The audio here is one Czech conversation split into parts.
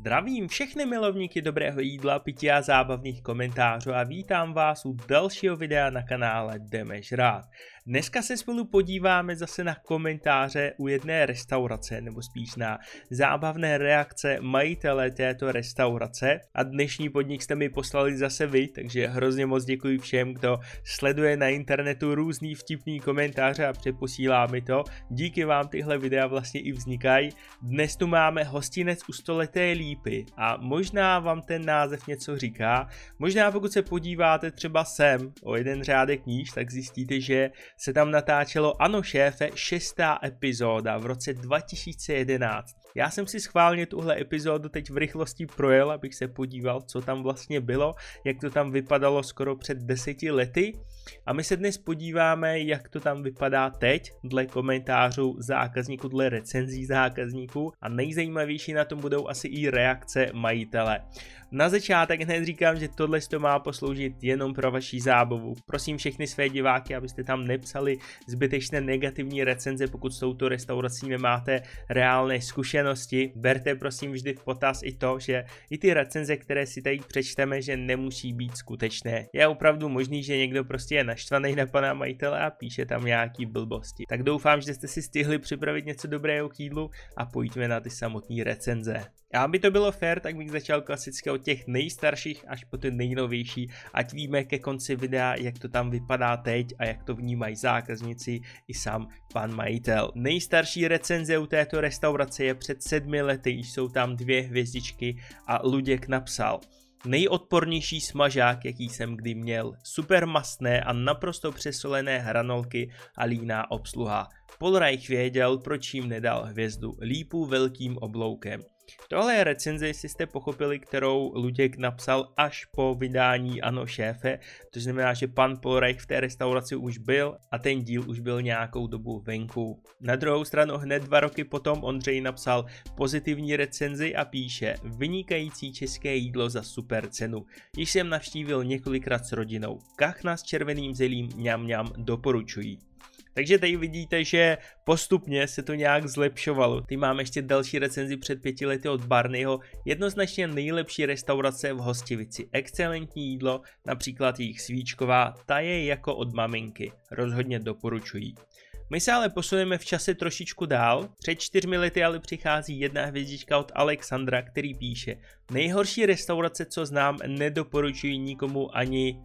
Zdravím všechny milovníky dobrého jídla, pití a zábavných komentářů a vítám vás u dalšího videa na kanále Jdeme rád. Dneska se spolu podíváme zase na komentáře u jedné restaurace, nebo spíš na zábavné reakce majitele této restaurace a dnešní podnik jste mi poslali zase vy, takže hrozně moc děkuji všem, kdo sleduje na internetu různý vtipný komentáře a přeposílá mi to. Díky vám tyhle videa vlastně i vznikají. Dnes tu máme hostinec u stoleté lípy a možná vám ten název něco říká. Možná pokud se podíváte třeba sem o jeden řádek níž, tak zjistíte, že se tam natáčelo Ano šéfe, šestá epizóda v roce 2011. Já jsem si schválně tuhle epizodu teď v rychlosti projel, abych se podíval, co tam vlastně bylo, jak to tam vypadalo skoro před deseti lety. A my se dnes podíváme, jak to tam vypadá teď, dle komentářů zákazníků, dle recenzí zákazníků a nejzajímavější na tom budou asi i reakce majitele. Na začátek hned říkám, že tohle to má posloužit jenom pro vaši zábavu. Prosím všechny své diváky, abyste tam nepsali zbytečné negativní recenze, pokud s touto restaurací nemáte reálné zkušenosti. Berte prosím vždy v potaz i to, že i ty recenze, které si tady přečteme, že nemusí být skutečné. Je opravdu možný, že někdo prostě je naštvaný na pana majitele a píše tam nějaký blbosti. Tak doufám, že jste si stihli připravit něco dobrého k jídlu a pojďme na ty samotné recenze. A aby to bylo fair, tak bych začal klasicky od těch nejstarších až po ty nejnovější, ať víme ke konci videa, jak to tam vypadá teď a jak to vnímají zákazníci i sám pan majitel. Nejstarší recenze u této restaurace je před sedmi lety, jsou tam dvě hvězdičky a Luděk napsal Nejodpornější smažák, jaký jsem kdy měl. Super mastné a naprosto přesolené hranolky a líná obsluha. Polreich věděl, proč jim nedal hvězdu. Lípu velkým obloukem. Tohle je recenze, jestli jste pochopili, kterou Luděk napsal až po vydání Ano šéfe, to znamená, že pan Polreich v té restauraci už byl a ten díl už byl nějakou dobu venku. Na druhou stranu hned dva roky potom Ondřej napsal pozitivní recenzi a píše vynikající české jídlo za super cenu. Již jsem navštívil několikrát s rodinou. Kachna s červeným zelím ňam ňam doporučují. Takže tady vidíte, že postupně se to nějak zlepšovalo. Ty máme ještě další recenzi před pěti lety od Barneyho, jednoznačně nejlepší restaurace v Hostivici. Excelentní jídlo, například jejich svíčková, ta je jako od maminky. Rozhodně doporučují. My se ale posuneme v čase trošičku dál. Před čtyřmi lety ale přichází jedna hvězdička od Alexandra, který píše Nejhorší restaurace, co znám, nedoporučuji nikomu ani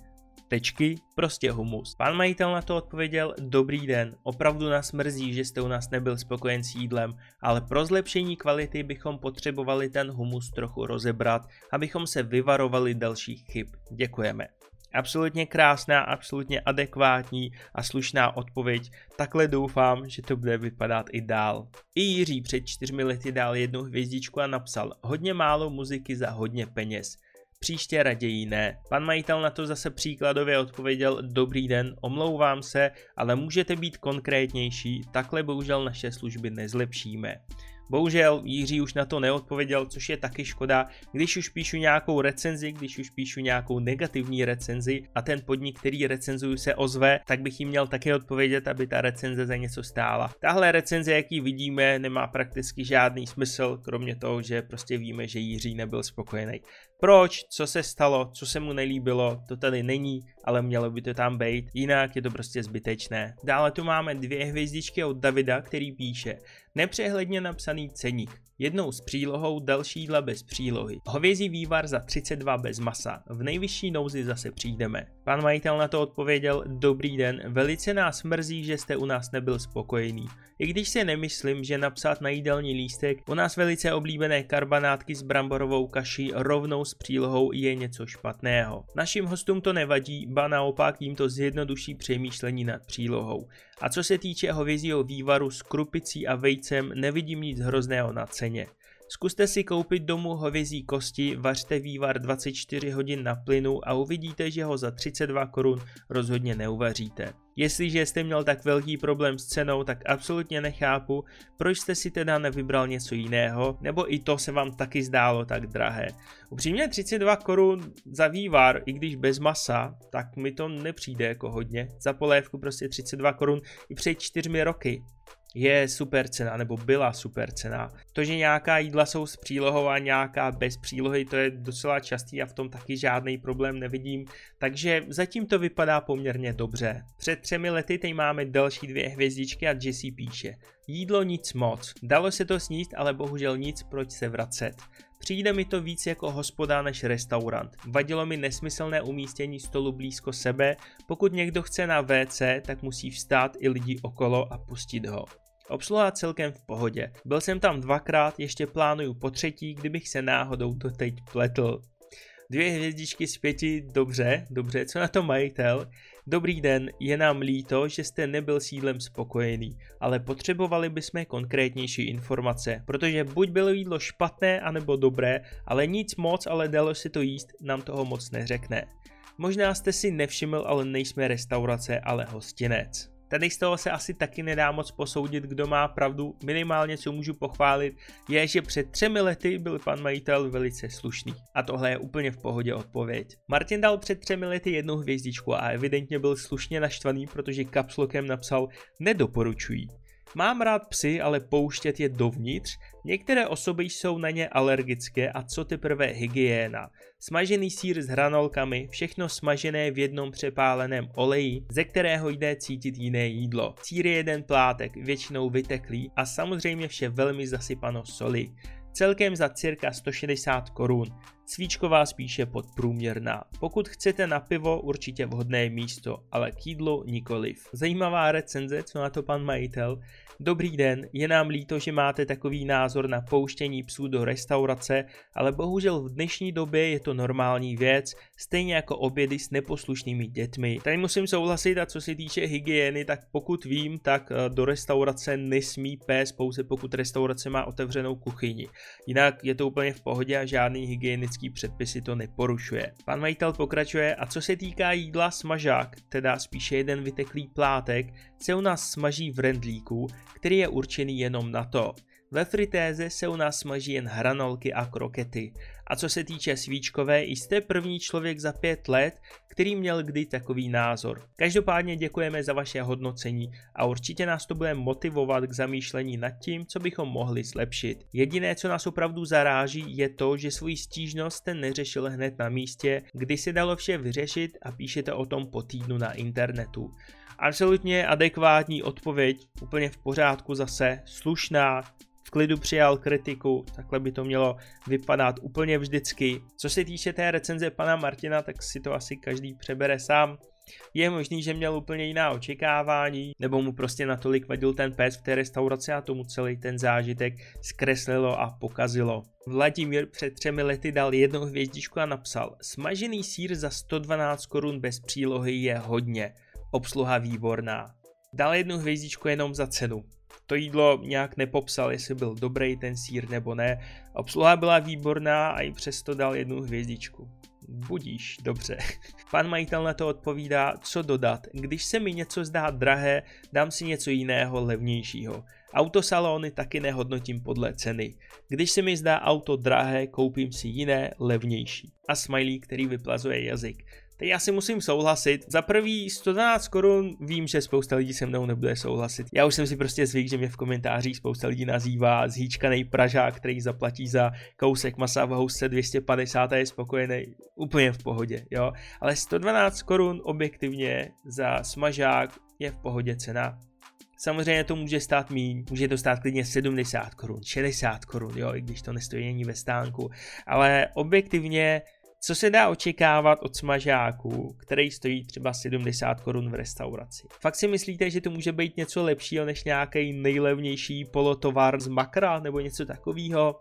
Tečky, prostě humus. Pan majitel na to odpověděl, dobrý den, opravdu nás mrzí, že jste u nás nebyl spokojen s jídlem, ale pro zlepšení kvality bychom potřebovali ten humus trochu rozebrat, abychom se vyvarovali dalších chyb. Děkujeme. Absolutně krásná, absolutně adekvátní a slušná odpověď. Takhle doufám, že to bude vypadat i dál. I Jiří před čtyřmi lety dal jednu hvězdičku a napsal hodně málo muziky za hodně peněz. Příště raději ne. Pan majitel na to zase příkladově odpověděl dobrý den, omlouvám se, ale můžete být konkrétnější, takhle bohužel naše služby nezlepšíme. Bohužel Jiří už na to neodpověděl, což je taky škoda. Když už píšu nějakou recenzi, když už píšu nějakou negativní recenzi a ten podnik, který recenzuju, se ozve, tak bych jim měl také odpovědět, aby ta recenze za něco stála. Tahle recenze, jaký vidíme, nemá prakticky žádný smysl, kromě toho, že prostě víme, že Jiří nebyl spokojený. Proč, co se stalo, co se mu nelíbilo, to tady není, ale mělo by to tam být, jinak je to prostě zbytečné. Dále tu máme dvě hvězdičky od Davida, který píše Nepřehledně napsaný ceník. Jednou s přílohou, další jídla bez přílohy. Hovězí vývar za 32 bez masa. V nejvyšší nouzi zase přijdeme. Pan majitel na to odpověděl, dobrý den, velice nás mrzí, že jste u nás nebyl spokojený. I když si nemyslím, že napsat na jídelní lístek u nás velice oblíbené karbanátky s bramborovou kaší rovnou s přílohou je něco špatného. Našim hostům to nevadí, ba naopak jim to zjednoduší přemýšlení nad přílohou. A co se týče hovězího vývaru s krupicí a vejcem, nevidím nic hrozného na ceně. Zkuste si koupit domů hovězí kosti, vařte vývar 24 hodin na plynu a uvidíte, že ho za 32 korun rozhodně neuvaříte. Jestliže jste měl tak velký problém s cenou, tak absolutně nechápu, proč jste si teda nevybral něco jiného, nebo i to se vám taky zdálo tak drahé. Upřímně 32 korun za vývar, i když bez masa, tak mi to nepřijde jako hodně. Za polévku prostě 32 korun i před 4 roky. Je super cena, nebo byla super cena. To, že nějaká jídla jsou s přílohou a nějaká bez přílohy, to je docela častý a v tom taky žádný problém nevidím, takže zatím to vypadá poměrně dobře. Před třemi lety teď máme další dvě hvězdičky a Jesse píše. Jídlo nic moc, dalo se to sníst, ale bohužel nic, proč se vracet. Přijde mi to víc jako hospoda než restaurant. Vadilo mi nesmyslné umístění stolu blízko sebe, pokud někdo chce na WC, tak musí vstát i lidi okolo a pustit ho. Obsluha celkem v pohodě. Byl jsem tam dvakrát, ještě plánuju po třetí, kdybych se náhodou to teď pletl. Dvě hvězdičky z pěti, dobře, dobře, co na to majitel? Dobrý den, je nám líto, že jste nebyl sídlem spokojený, ale potřebovali bychom konkrétnější informace, protože buď bylo jídlo špatné, anebo dobré, ale nic moc, ale dalo si to jíst, nám toho moc neřekne. Možná jste si nevšiml, ale nejsme restaurace, ale hostinec. Tady z toho se asi taky nedá moc posoudit, kdo má pravdu. Minimálně, co můžu pochválit, je, že před třemi lety byl pan majitel velice slušný. A tohle je úplně v pohodě odpověď. Martin dal před třemi lety jednu hvězdičku a evidentně byl slušně naštvaný, protože kapslokem napsal nedoporučují. Mám rád psy, ale pouštět je dovnitř? Některé osoby jsou na ně alergické a co teprve hygiena. Smažený sír s hranolkami, všechno smažené v jednom přepáleném oleji, ze kterého jde cítit jiné jídlo. Sír je jeden plátek, většinou vyteklý a samozřejmě vše velmi zasypano soli. Celkem za cirka 160 korun. Cvíčková spíše podprůměrná. Pokud chcete na pivo, určitě vhodné místo, ale k jídlu nikoliv. Zajímavá recenze, co na to pan majitel. Dobrý den, je nám líto, že máte takový názor na pouštění psů do restaurace, ale bohužel v dnešní době je to normální věc, stejně jako obědy s neposlušnými dětmi. Tady musím souhlasit a co se týče hygieny, tak pokud vím, tak eh, do restaurace nesmí pes pouze pokud restaurace má otevřenou kuchyni. Jinak je to úplně v pohodě a žádný hygienický předpisy to neporušuje. Pan majitel pokračuje a co se týká jídla smažák, teda spíše jeden vyteklý plátek, se u nás smaží v rendlíku, který je určený jenom na to. Ve fritéze se u nás smaží jen hranolky a krokety. A co se týče svíčkové, jste první člověk za pět let, který měl kdy takový názor. Každopádně děkujeme za vaše hodnocení a určitě nás to bude motivovat k zamýšlení nad tím, co bychom mohli zlepšit. Jediné, co nás opravdu zaráží, je to, že svůj stížnost jste neřešil hned na místě, kdy se dalo vše vyřešit a píšete o tom po týdnu na internetu. Absolutně adekvátní odpověď, úplně v pořádku zase, slušná, klidu přijal kritiku, takhle by to mělo vypadat úplně vždycky. Co se týče té recenze pana Martina, tak si to asi každý přebere sám. Je možný, že měl úplně jiná očekávání, nebo mu prostě natolik vadil ten pes v té restauraci a tomu celý ten zážitek zkreslilo a pokazilo. Vladimír před třemi lety dal jednu hvězdičku a napsal Smažený sír za 112 korun bez přílohy je hodně obsluha výborná. Dal jednu hvězdičku jenom za cenu. To jídlo nějak nepopsal, jestli byl dobrý ten sír nebo ne. Obsluha byla výborná a i přesto dal jednu hvězdičku. Budíš, dobře. Pan majitel na to odpovídá, co dodat. Když se mi něco zdá drahé, dám si něco jiného, levnějšího. Autosalony taky nehodnotím podle ceny. Když se mi zdá auto drahé, koupím si jiné, levnější. A smiley, který vyplazuje jazyk. Teď já si musím souhlasit. Za prvý 112 korun vím, že spousta lidí se mnou nebude souhlasit. Já už jsem si prostě zvyk, že mě v komentářích spousta lidí nazývá zhýčkaný Pražák, který zaplatí za kousek masa v housce 250 a je spokojený úplně v pohodě, jo. Ale 112 korun objektivně za smažák je v pohodě cena. Samozřejmě to může stát míň, může to stát klidně 70 korun, 60 korun, jo, i když to nestojí ani ve stánku, ale objektivně co se dá očekávat od smažáku, který stojí třeba 70 korun v restauraci? Fakt si myslíte, že to může být něco lepšího než nějaký nejlevnější polotovar z makra nebo něco takového?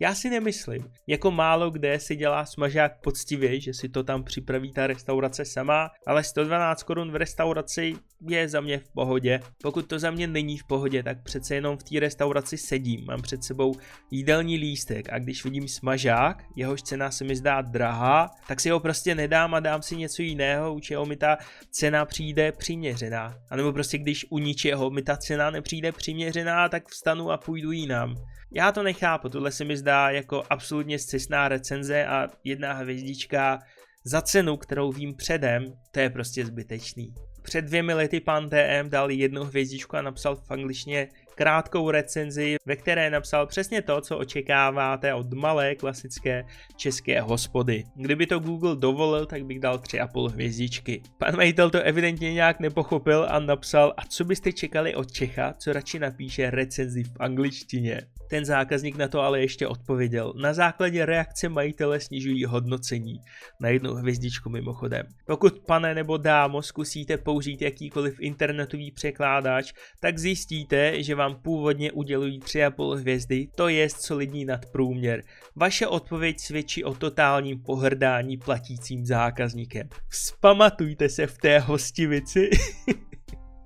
Já si nemyslím. Jako málo kde si dělá smažák poctivě, že si to tam připraví ta restaurace sama, ale 112 korun v restauraci je za mě v pohodě. Pokud to za mě není v pohodě, tak přece jenom v té restauraci sedím, mám před sebou jídelní lístek a když vidím smažák, jehož cena se mi zdá drahá, tak si ho prostě nedám a dám si něco jiného, u čeho mi ta cena přijde přiměřená. A nebo prostě když u ničeho mi ta cena nepřijde přiměřená, tak vstanu a půjdu jinam. Já to nechápu, tohle se mi zdá jako absolutně zcestná recenze a jedna hvězdička za cenu, kterou vím předem, to je prostě zbytečný. Před dvěmi lety pan DM dal jednu hvězdičku a napsal v angličtině krátkou recenzi, ve které napsal přesně to, co očekáváte od malé klasické české hospody. Kdyby to Google dovolil, tak bych dal 3,5 hvězdičky. Pan majitel to evidentně nějak nepochopil a napsal, a co byste čekali od Čecha, co radši napíše recenzi v angličtině. Ten zákazník na to ale ještě odpověděl. Na základě reakce majitele snižují hodnocení. Na jednu hvězdičku mimochodem. Pokud pane nebo dámo zkusíte použít jakýkoliv internetový překládač, tak zjistíte, že vám původně udělují 3,5 hvězdy, to je solidní nadprůměr. Vaše odpověď svědčí o totálním pohrdání platícím zákazníkem. Vzpamatujte se v té hostivici.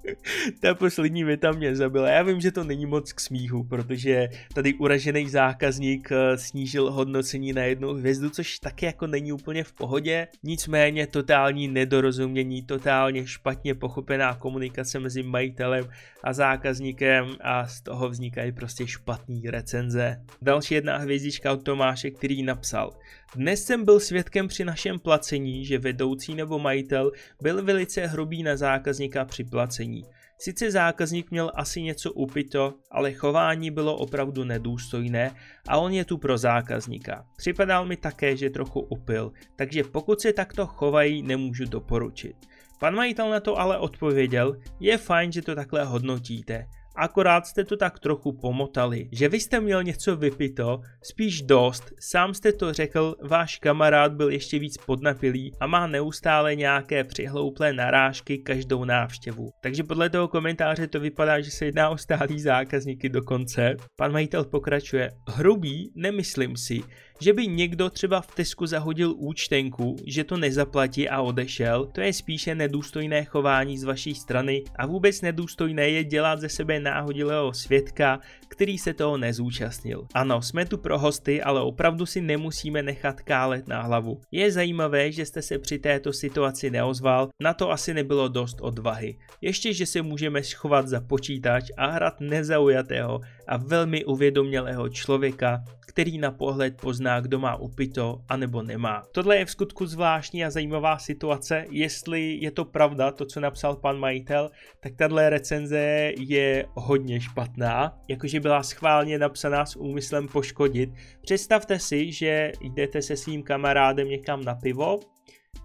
Ta poslední věta mě zabila. Já vím, že to není moc k smíchu, protože tady uražený zákazník eh, snížil hodnocení na jednu hvězdu, což taky jako není úplně v pohodě. Nicméně totální nedorozumění, totálně špatně pochopená komunikace mezi majitelem a zákazníkem a z toho vznikají prostě špatný recenze. Další jedna hvězdička od Tomáše, který napsal. Dnes jsem byl svědkem při našem placení, že vedoucí nebo majitel byl velice hrubý na zákazníka při placení. Sice zákazník měl asi něco upito, ale chování bylo opravdu nedůstojné a on je tu pro zákazníka. Připadal mi také, že trochu upil, takže pokud se takto chovají, nemůžu doporučit. Pan majitel na to ale odpověděl, je fajn, že to takhle hodnotíte, akorát jste to tak trochu pomotali, že vy jste měl něco vypito, spíš dost, sám jste to řekl, váš kamarád byl ještě víc podnapilý a má neustále nějaké přihlouplé narážky každou návštěvu. Takže podle toho komentáře to vypadá, že se jedná o stálý zákazníky dokonce. Pan majitel pokračuje, hrubý, nemyslím si, že by někdo třeba v Tesku zahodil účtenku, že to nezaplatí a odešel, to je spíše nedůstojné chování z vaší strany a vůbec nedůstojné je dělat ze sebe náhodilého svědka, který se toho nezúčastnil. Ano, jsme tu pro hosty, ale opravdu si nemusíme nechat kálet na hlavu. Je zajímavé, že jste se při této situaci neozval, na to asi nebylo dost odvahy. Ještě, že se můžeme schovat za počítač a hrát nezaujatého a velmi uvědomělého člověka, který na pohled pozná, kdo má upito anebo nemá. Tohle je v skutku zvláštní a zajímavá situace. Jestli je to pravda, to, co napsal pan majitel, tak tahle recenze je hodně špatná, jakože byla schválně napsaná s úmyslem poškodit. Představte si, že jdete se svým kamarádem někam na pivo,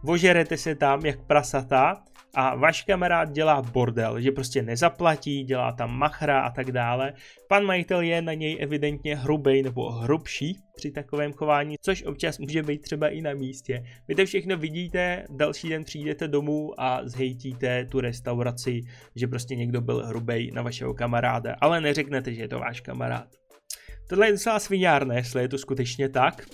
vožerete se tam jak prasata a váš kamarád dělá bordel, že prostě nezaplatí, dělá tam machra a tak dále. Pan majitel je na něj evidentně hrubej nebo hrubší při takovém chování, což občas může být třeba i na místě. Vy to všechno vidíte, další den přijdete domů a zhejtíte tu restauraci, že prostě někdo byl hrubej na vašeho kamaráda, ale neřeknete, že je to váš kamarád. Tohle je docela sviňárné, jestli je to skutečně tak.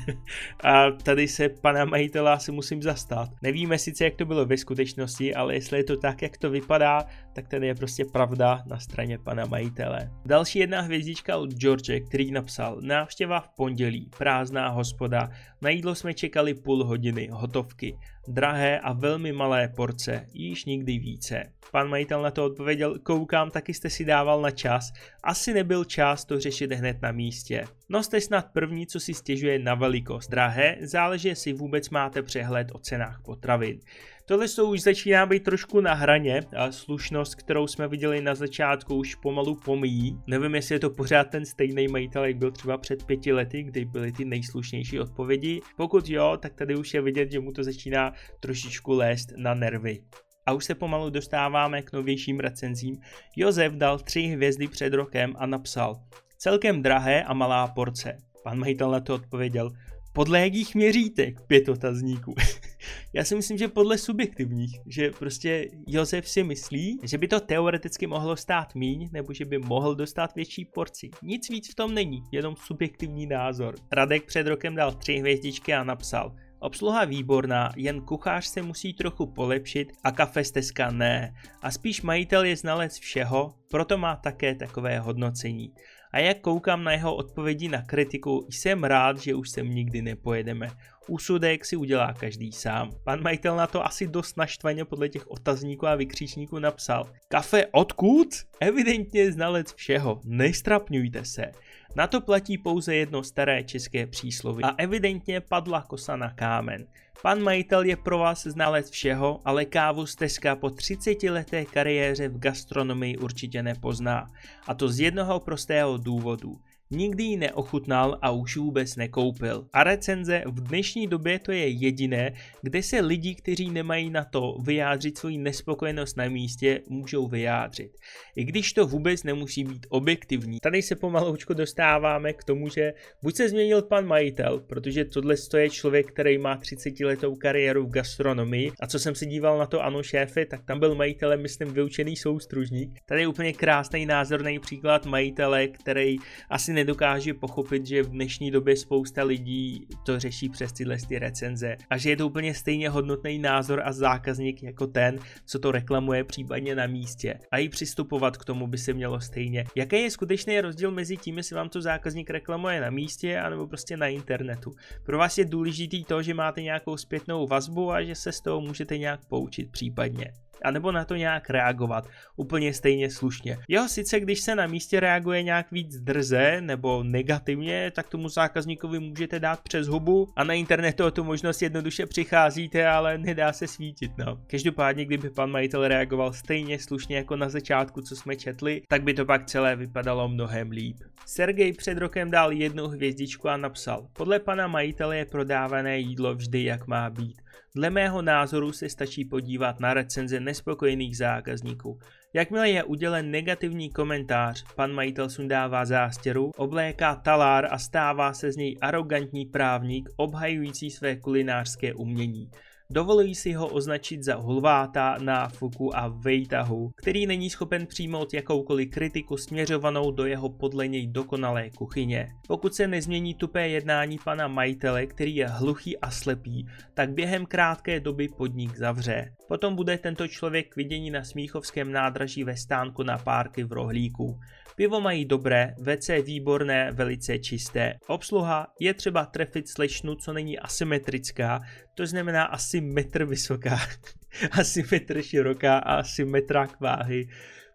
a tady se pana majitela asi musím zastat. Nevíme sice, jak to bylo ve skutečnosti, ale jestli je to tak, jak to vypadá, tak tady je prostě pravda na straně pana majitele. Další jedna hvězdička od George, který napsal návštěva v pondělí, prázdná hospoda, na jídlo jsme čekali půl hodiny, hotovky, drahé a velmi malé porce, již nikdy více. Pan majitel na to odpověděl, koukám, taky jste si dával na čas, asi nebyl čas to řešit hned na místě. No jste snad první, co si stěžuje na velikost. Drahé, záleží, jestli vůbec máte přehled o cenách potravin. Tohle to už začíná být trošku na hraně a slušnost, kterou jsme viděli na začátku, už pomalu pomíjí. Nevím, jestli je to pořád ten stejný majitel, jak byl třeba před pěti lety, kdy byly ty nejslušnější odpovědi. Pokud jo, tak tady už je vidět, že mu to začíná trošičku lézt na nervy. A už se pomalu dostáváme k novějším recenzím. Josef dal tři hvězdy před rokem a napsal Celkem drahé a malá porce. Pan majitel na to odpověděl, podle jakých měřítek? Pět otazníků. Já si myslím, že podle subjektivních, že prostě Josef si myslí, že by to teoreticky mohlo stát míň, nebo že by mohl dostat větší porci. Nic víc v tom není, jenom subjektivní názor. Radek před rokem dal tři hvězdičky a napsal, Obsluha výborná, jen kuchář se musí trochu polepšit a kafe steska ne. A spíš majitel je znalec všeho, proto má také takové hodnocení a jak koukám na jeho odpovědi na kritiku, jsem rád, že už sem nikdy nepojedeme. Úsudek si udělá každý sám. Pan majitel na to asi dost naštvaně podle těch otazníků a vykřičníků napsal. Kafe odkud? Evidentně znalec všeho, nestrapňujte se. Na to platí pouze jedno staré české přísloví a evidentně padla kosa na kámen. Pan majitel je pro vás znalec všeho, ale kávu steska po 30 leté kariéře v gastronomii určitě nepozná. A to z jednoho prostého důvodu. Nikdy ji neochutnal a už vůbec nekoupil. A recenze v dnešní době to je jediné, kde se lidi, kteří nemají na to vyjádřit svoji nespokojenost na místě, můžou vyjádřit. I když to vůbec nemusí být objektivní. Tady se pomaloučko dostáváme k tomu, že buď se změnil pan majitel, protože tohle je člověk, který má 30 letou kariéru v gastronomii a co jsem se díval na to ano šéfe, tak tam byl majitelem, myslím, vyučený soustružník. Tady je úplně krásný názorný příklad majitele, který asi nedokáže pochopit, že v dnešní době spousta lidí to řeší přes tyhle ty recenze a že je to úplně stejně hodnotný názor a zákazník jako ten, co to reklamuje případně na místě. A i přistupovat k tomu by se mělo stejně. Jaký je skutečný rozdíl mezi tím, jestli vám to zákazník reklamuje na místě anebo prostě na internetu? Pro vás je důležitý to, že máte nějakou zpětnou vazbu a že se z toho můžete nějak poučit případně anebo na to nějak reagovat úplně stejně slušně. Jo, sice když se na místě reaguje nějak víc drze nebo negativně, tak tomu zákazníkovi můžete dát přes hubu a na internetu o tu možnost jednoduše přicházíte, ale nedá se svítit, no. Každopádně, kdyby pan majitel reagoval stejně slušně jako na začátku, co jsme četli, tak by to pak celé vypadalo mnohem líp. Sergej před rokem dal jednu hvězdičku a napsal, podle pana majitele je prodávané jídlo vždy jak má být. Dle mého názoru se stačí podívat na recenze nespokojených zákazníků. Jakmile je udělen negativní komentář, pan majitel sundává zástěru, obléká talár a stává se z něj arrogantní právník obhajující své kulinářské umění. Dovolují si ho označit za hulváta, náfuku a vejtahu, který není schopen přijmout jakoukoliv kritiku směřovanou do jeho podle něj dokonalé kuchyně. Pokud se nezmění tupé jednání pana majitele, který je hluchý a slepý, tak během krátké doby podnik zavře. Potom bude tento člověk k vidění na Smíchovském nádraží ve stánku na párky v rohlíku. Pivo mají dobré, WC výborné, velice čisté. Obsluha je třeba trefit slečnu, co není asymetrická, to znamená asi metr vysoká, asi metr široká a asi metra k váhy.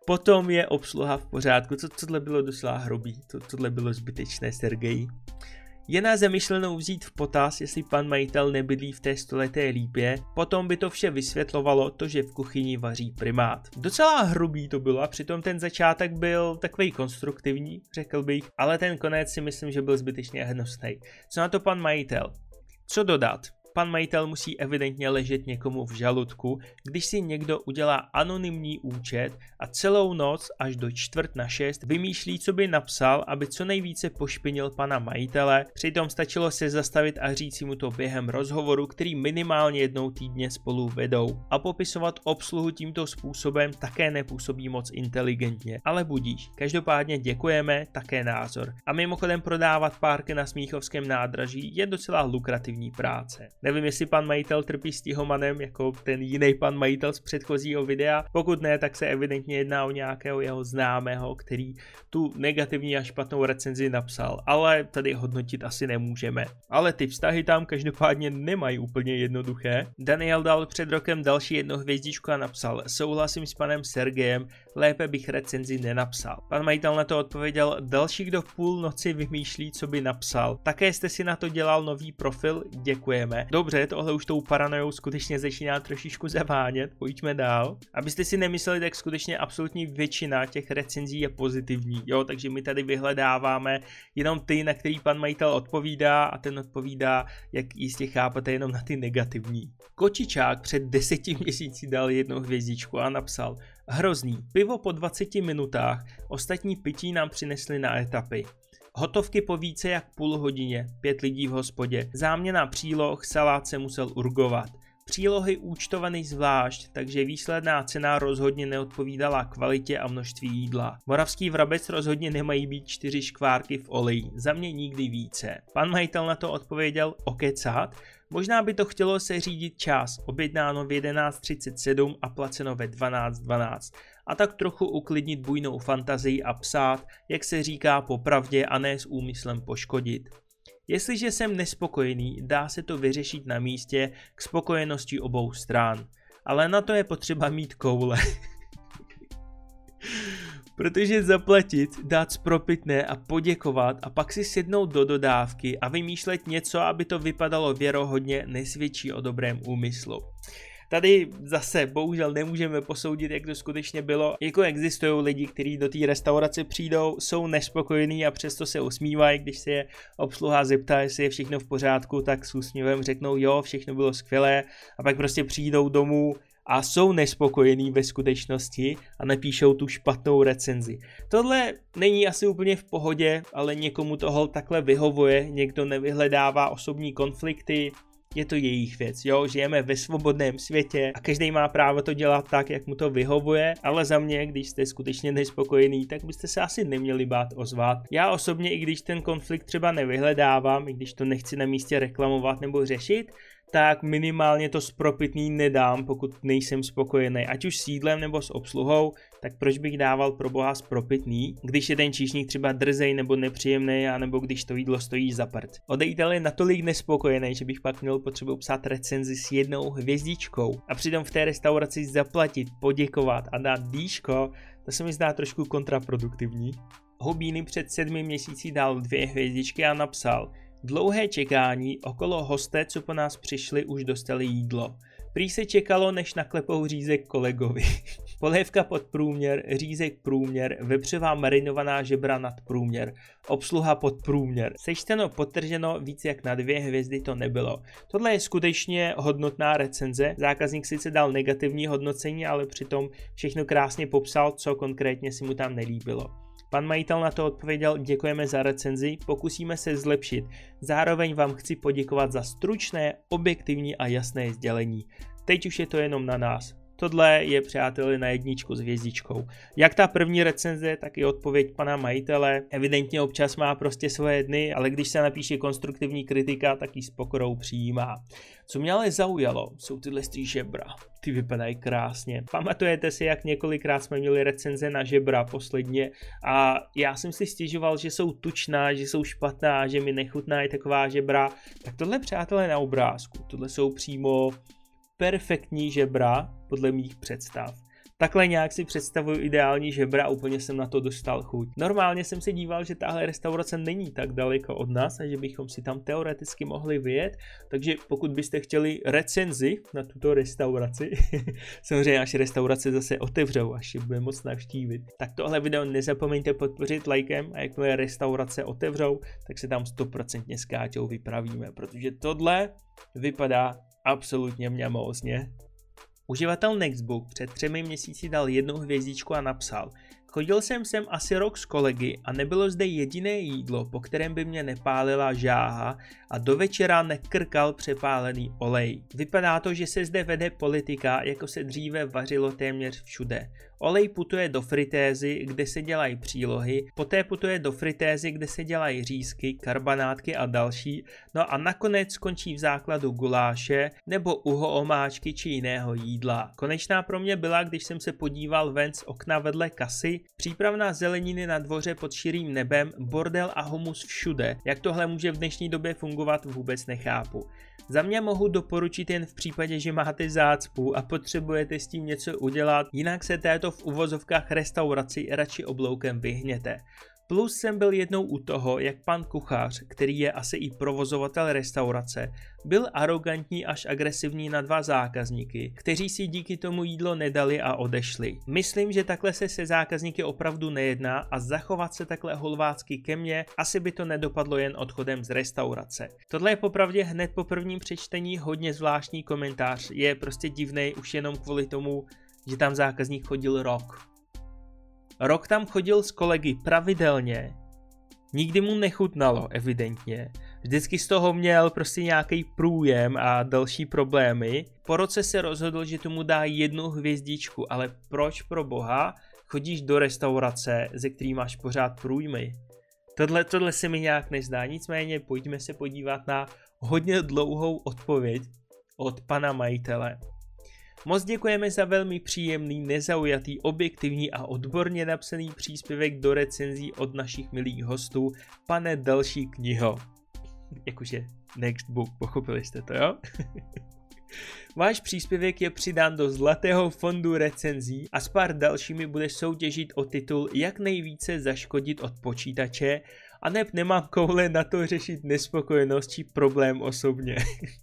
Potom je obsluha v pořádku, co tohle bylo doslova hrubý, to, tohle bylo zbytečné, Sergej. Je na zamýšlenou vzít v potaz, jestli pan majitel nebydlí v té stoleté lípě, potom by to vše vysvětlovalo to, že v kuchyni vaří primát. Docela hrubý to bylo a přitom ten začátek byl takový konstruktivní, řekl bych, ale ten konec si myslím, že byl zbytečně hnusný. Co na to pan majitel? Co dodat? Pan majitel musí evidentně ležet někomu v žaludku, když si někdo udělá anonymní účet a celou noc až do čtvrt na šest vymýšlí, co by napsal, aby co nejvíce pošpinil pana majitele, přitom stačilo se zastavit a říct mu to během rozhovoru, který minimálně jednou týdně spolu vedou. A popisovat obsluhu tímto způsobem také nepůsobí moc inteligentně, ale budíš. Každopádně děkujeme, také názor. A mimochodem prodávat párky na Smíchovském nádraží je docela lukrativní práce. Nevím, jestli pan majitel trpí stihomanem jako ten jiný pan majitel z předchozího videa. Pokud ne, tak se evidentně jedná o nějakého jeho známého, který tu negativní a špatnou recenzi napsal. Ale tady hodnotit asi nemůžeme. Ale ty vztahy tam každopádně nemají úplně jednoduché. Daniel dal před rokem další jednu hvězdičku a napsal Souhlasím s panem Sergejem, lépe bych recenzi nenapsal. Pan majitel na to odpověděl, další kdo v půl noci vymýšlí, co by napsal. Také jste si na to dělal nový profil, děkujeme. Dobře, tohle už tou paranojou skutečně začíná trošičku zavánět, pojďme dál. Abyste si nemysleli, tak skutečně absolutní většina těch recenzí je pozitivní, jo, takže my tady vyhledáváme jenom ty, na který pan majitel odpovídá a ten odpovídá, jak jistě chápete, jenom na ty negativní. Kočičák před deseti měsíci dal jednu hvězdičku a napsal Hrozný, pivo po 20 minutách, ostatní pití nám přinesli na etapy. Hotovky po více jak půl hodině, pět lidí v hospodě. Záměna příloh, salát se musel urgovat. Přílohy účtovaný zvlášť, takže výsledná cena rozhodně neodpovídala kvalitě a množství jídla. Moravský vrabec rozhodně nemají být čtyři škvárky v oleji, za mě nikdy více. Pan majitel na to odpověděl okecat, Možná by to chtělo se řídit čas, objednáno v 11.37 a placeno ve 12.12 a tak trochu uklidnit bujnou fantazii a psát, jak se říká popravdě a ne s úmyslem poškodit. Jestliže jsem nespokojený, dá se to vyřešit na místě k spokojenosti obou stran, ale na to je potřeba mít koule. Protože zaplatit, dát spropitné a poděkovat a pak si sednout do dodávky a vymýšlet něco, aby to vypadalo věrohodně, nesvědčí o dobrém úmyslu. Tady zase bohužel nemůžeme posoudit, jak to skutečně bylo. Jako existují lidi, kteří do té restaurace přijdou, jsou nespokojení a přesto se usmívají, když se je obsluha zeptá, jestli je všechno v pořádku, tak s úsměvem řeknou jo, všechno bylo skvělé a pak prostě přijdou domů a jsou nespokojení ve skutečnosti a napíšou tu špatnou recenzi. Tohle není asi úplně v pohodě, ale někomu toho takhle vyhovuje, někdo nevyhledává osobní konflikty, je to jejich věc, jo, žijeme ve svobodném světě a každý má právo to dělat tak, jak mu to vyhovuje, ale za mě, když jste skutečně nespokojený, tak byste se asi neměli bát ozvat. Já osobně, i když ten konflikt třeba nevyhledávám, i když to nechci na místě reklamovat nebo řešit, tak minimálně to spropitný nedám, pokud nejsem spokojený, ať už s jídlem nebo s obsluhou, tak proč bych dával pro boha spropitný, když je ten číšník třeba drzej nebo nepříjemný, anebo když to jídlo stojí za prd. Odejíteli natolik nespokojený, že bych pak měl potřebu psát recenzi s jednou hvězdičkou a přitom v té restauraci zaplatit, poděkovat a dát dýško, to se mi zdá trošku kontraproduktivní. Hobíny před sedmi měsíci dal dvě hvězdičky a napsal – Dlouhé čekání okolo hosté, co po nás přišli, už dostali jídlo. Prý se čekalo, než naklepou řízek kolegovi. Polévka pod průměr, řízek průměr, vepřová marinovaná žebra nad průměr, obsluha pod průměr. Sečteno potrženo víc jak na dvě hvězdy to nebylo. Tohle je skutečně hodnotná recenze. Zákazník sice dal negativní hodnocení, ale přitom všechno krásně popsal, co konkrétně si mu tam nelíbilo. Pan majitel na to odpověděl, děkujeme za recenzi, pokusíme se zlepšit. Zároveň vám chci poděkovat za stručné, objektivní a jasné sdělení. Teď už je to jenom na nás. Tohle je přátelé na jedničku s hvězdičkou. Jak ta první recenze, tak i odpověď pana majitele. Evidentně občas má prostě svoje dny, ale když se napíše konstruktivní kritika, tak ji s pokorou přijímá. Co mě ale zaujalo, jsou tyhle stří žebra. Ty vypadají krásně. Pamatujete si, jak několikrát jsme měli recenze na žebra posledně a já jsem si stěžoval, že jsou tučná, že jsou špatná, že mi nechutná i taková žebra. Tak tohle přátelé na obrázku. Tohle jsou přímo perfektní žebra, podle mých představ. Takhle nějak si představuju ideální žebra a úplně jsem na to dostal chuť. Normálně jsem si díval, že tahle restaurace není tak daleko od nás a že bychom si tam teoreticky mohli vyjet, takže pokud byste chtěli recenzi na tuto restauraci, samozřejmě až restaurace zase otevřou, až je bude moc navštívit, tak tohle video nezapomeňte podpořit lajkem a jakmile restaurace otevřou, tak se tam 100% s Káťou vypravíme, protože tohle vypadá absolutně mňamózně. Uživatel Nextbook před třemi měsíci dal jednu hvězdičku a napsal Chodil jsem sem asi rok s kolegy a nebylo zde jediné jídlo, po kterém by mě nepálila žáha a do večera nekrkal přepálený olej. Vypadá to, že se zde vede politika, jako se dříve vařilo téměř všude. Olej putuje do fritézy, kde se dělají přílohy, poté putuje do fritézy, kde se dělají řízky, karbanátky a další, no a nakonec skončí v základu guláše nebo uho omáčky či jiného jídla. Konečná pro mě byla, když jsem se podíval ven z okna vedle kasy, přípravná zeleniny na dvoře pod širým nebem, bordel a humus všude. Jak tohle může v dnešní době fungovat, vůbec nechápu. Za mě mohu doporučit jen v případě, že máte zácpu a potřebujete s tím něco udělat, jinak se této v uvozovkách restauraci radši obloukem vyhněte. Plus jsem byl jednou u toho, jak pan kuchař, který je asi i provozovatel restaurace, byl arrogantní až agresivní na dva zákazníky, kteří si díky tomu jídlo nedali a odešli. Myslím, že takhle se se zákazníky opravdu nejedná a zachovat se takhle holvácky ke mně, asi by to nedopadlo jen odchodem z restaurace. Tohle je popravdě hned po prvním přečtení hodně zvláštní komentář, je prostě divný už jenom kvůli tomu, že tam zákazník chodil rok. Rok tam chodil s kolegy pravidelně, nikdy mu nechutnalo, evidentně. Vždycky z toho měl prostě nějaký průjem a další problémy. Po roce se rozhodl, že tomu dá jednu hvězdičku, ale proč pro boha chodíš do restaurace, ze který máš pořád průjmy? Tohle, tohle se mi nějak nezdá, nicméně pojďme se podívat na hodně dlouhou odpověď od pana majitele. Moc děkujeme za velmi příjemný, nezaujatý, objektivní a odborně napsaný příspěvek do recenzí od našich milých hostů, pane další kniho. Jakože next book, pochopili jste to, jo? Váš příspěvek je přidán do zlatého fondu recenzí a s pár dalšími bude soutěžit o titul Jak nejvíce zaškodit od počítače a neb nemám koule na to řešit nespokojenost či problém osobně.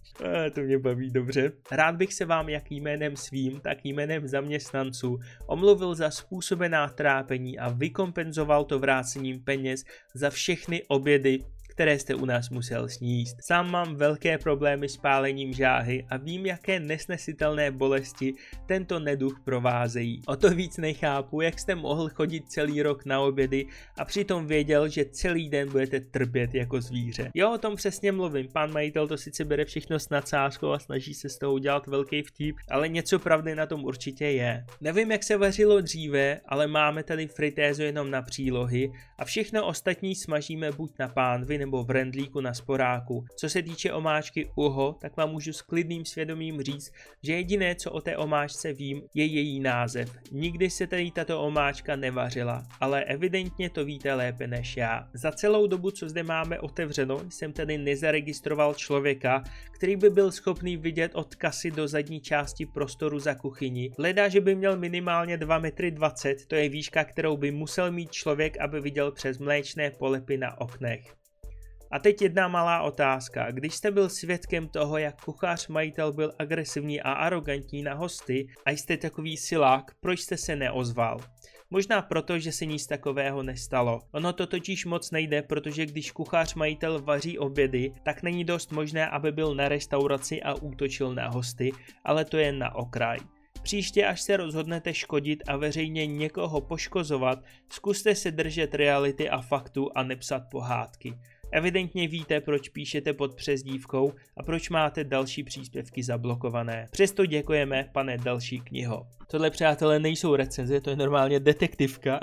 to mě baví dobře. Rád bych se vám jak jménem svým, tak jménem zaměstnanců omluvil za způsobená trápení a vykompenzoval to vrácením peněz za všechny obědy, které jste u nás musel sníst. Sám mám velké problémy s pálením žáhy a vím, jaké nesnesitelné bolesti tento neduch provázejí. O to víc nechápu, jak jste mohl chodit celý rok na obědy a přitom věděl, že celý den budete trpět jako zvíře. Jo, o tom přesně mluvím. Pán majitel to sice bere všechno s nadsázkou a snaží se z toho udělat velký vtip, ale něco pravdy na tom určitě je. Nevím, jak se vařilo dříve, ale máme tady fritézu jenom na přílohy a všechno ostatní smažíme buď na pánvi nebo v rendlíku na sporáku. Co se týče omáčky uho, tak vám můžu s klidným svědomím říct, že jediné, co o té omáčce vím, je její název. Nikdy se tady tato omáčka nevařila, ale evidentně to víte lépe než já. Za celou dobu, co zde máme otevřeno, jsem tady nezaregistroval člověka, který by byl schopný vidět od kasy do zadní části prostoru za kuchyni. Hledá, že by měl minimálně 2 metry 20, to je výška, kterou by musel mít člověk, aby viděl přes mléčné polepy na oknech. A teď jedna malá otázka. Když jste byl svědkem toho, jak kuchař majitel byl agresivní a arrogantní na hosty a jste takový silák, proč jste se neozval? Možná proto, že se nic takového nestalo. Ono to totiž moc nejde, protože když kuchař majitel vaří obědy, tak není dost možné, aby byl na restauraci a útočil na hosty, ale to je na okraj. Příště, až se rozhodnete škodit a veřejně někoho poškozovat, zkuste se držet reality a faktu a nepsat pohádky. Evidentně víte, proč píšete pod přezdívkou a proč máte další příspěvky zablokované. Přesto děkujeme, pane další kniho. Tohle, přátelé, nejsou recenze, to je normálně detektivka.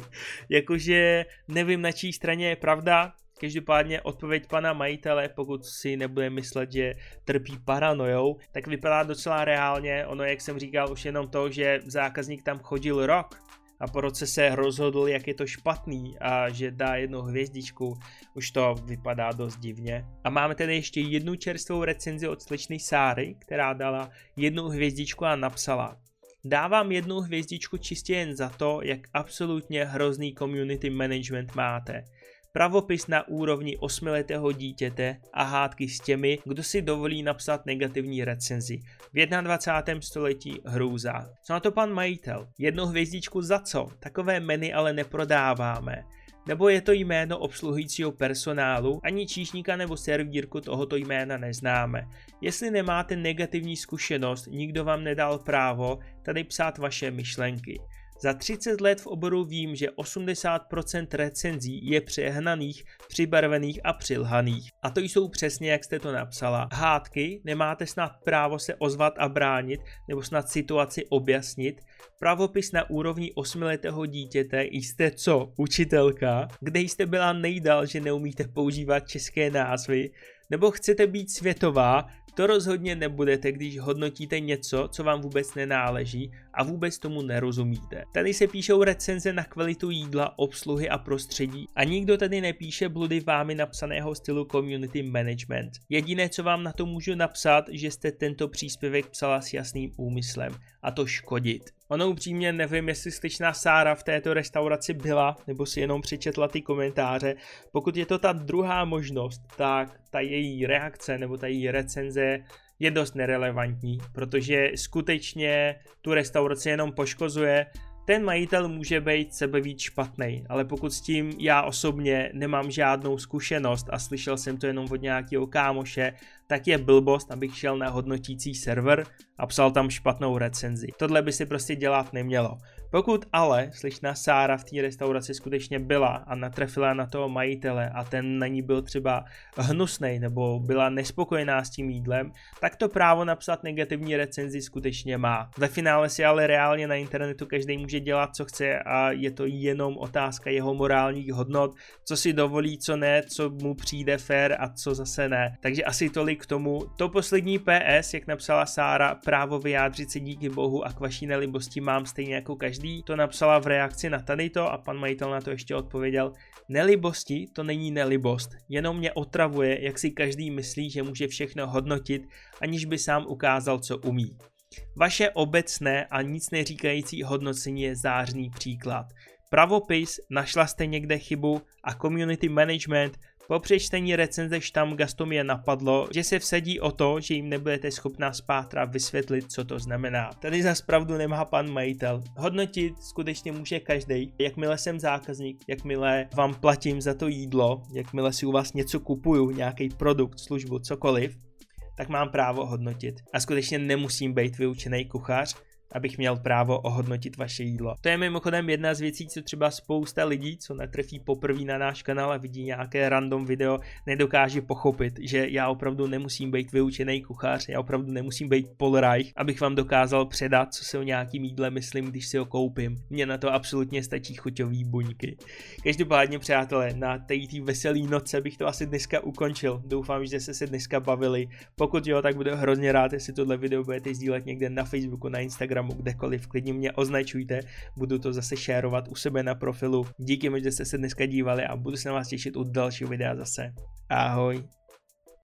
Jakože nevím, na čí straně je pravda, Každopádně odpověď pana majitele, pokud si nebude myslet, že trpí paranojou, tak vypadá docela reálně. Ono, jak jsem říkal, už jenom to, že zákazník tam chodil rok a po roce se rozhodl, jak je to špatný a že dá jednu hvězdičku, už to vypadá dost divně. A máme tedy ještě jednu čerstvou recenzi od slečny Sáry, která dala jednu hvězdičku a napsala Dávám jednu hvězdičku čistě jen za to, jak absolutně hrozný community management máte pravopis na úrovni osmiletého dítěte a hádky s těmi, kdo si dovolí napsat negativní recenzi. V 21. století hrůza. Co na to pan majitel? Jednu hvězdičku za co? Takové meny ale neprodáváme. Nebo je to jméno obsluhujícího personálu, ani číšníka nebo servírku tohoto jména neznáme. Jestli nemáte negativní zkušenost, nikdo vám nedal právo tady psát vaše myšlenky. Za 30 let v oboru vím, že 80% recenzí je přehnaných, přibarvených a přilhaných. A to jsou přesně, jak jste to napsala. Hádky, nemáte snad právo se ozvat a bránit, nebo snad situaci objasnit. Pravopis na úrovni 8-letého dítěte, jste co, učitelka? Kde jste byla nejdál, že neumíte používat české názvy? Nebo chcete být světová, to rozhodně nebudete, když hodnotíte něco, co vám vůbec nenáleží a vůbec tomu nerozumíte. Tady se píšou recenze na kvalitu jídla, obsluhy a prostředí a nikdo tady nepíše bludy vámi napsaného stylu community management. Jediné, co vám na to můžu napsat, že jste tento příspěvek psala s jasným úmyslem a to škodit. Ono upřímně nevím, jestli slyšná Sára v této restauraci byla, nebo si jenom přečetla ty komentáře. Pokud je to ta druhá možnost, tak ta její reakce nebo ta její recenze je dost nerelevantní, protože skutečně tu restauraci jenom poškozuje ten majitel může být sebevíc špatný, ale pokud s tím já osobně nemám žádnou zkušenost a slyšel jsem to jenom od nějakého kámoše, tak je blbost, abych šel na hodnotící server a psal tam špatnou recenzi. Tohle by si prostě dělat nemělo. Pokud ale slyšná Sára v té restauraci skutečně byla a natrefila na toho majitele a ten na ní byl třeba hnusný nebo byla nespokojená s tím jídlem, tak to právo napsat negativní recenzi skutečně má. Ve finále si ale reálně na internetu každý může dělat, co chce a je to jenom otázka jeho morálních hodnot, co si dovolí, co ne, co mu přijde fair a co zase ne. Takže asi tolik k tomu. To poslední PS, jak napsala Sára, právo vyjádřit se díky bohu a k vaší nelibosti mám stejně jako každý, to napsala v reakci na tady to a pan majitel na to ještě odpověděl, nelibosti to není nelibost, jenom mě otravuje, jak si každý myslí, že může všechno hodnotit, aniž by sám ukázal, co umí. Vaše obecné a nic neříkající hodnocení je zářný příklad. Pravopis, našla jste někde chybu a community management po přečtení recenze Štamgastu mě napadlo, že se vsadí o to, že jim nebudete schopná spátra vysvětlit, co to znamená. Tady za pravdu nemá pan majitel. Hodnotit skutečně může každý. Jakmile jsem zákazník, jakmile vám platím za to jídlo, jakmile si u vás něco kupuju, nějaký produkt, službu, cokoliv, tak mám právo hodnotit. A skutečně nemusím být vyučený kuchař, abych měl právo ohodnotit vaše jídlo. To je mimochodem jedna z věcí, co třeba spousta lidí, co netrefí poprvé na náš kanál a vidí nějaké random video, nedokáže pochopit, že já opravdu nemusím být vyučený kuchař, já opravdu nemusím být polrajch, abych vám dokázal předat, co si o nějakým jídle myslím, když si ho koupím. Mně na to absolutně stačí chuťový buňky. Každopádně, přátelé, na té veselý noce bych to asi dneska ukončil. Doufám, že jste se dneska bavili. Pokud jo, tak budu hrozně rád, jestli tohle video budete sdílet někde na Facebooku, na Instagramu Instagramu, kdekoliv, klidně mě označujte, budu to zase šérovat u sebe na profilu. Díky že jste se dneska dívali a budu se na vás těšit u dalšího videa zase. Ahoj.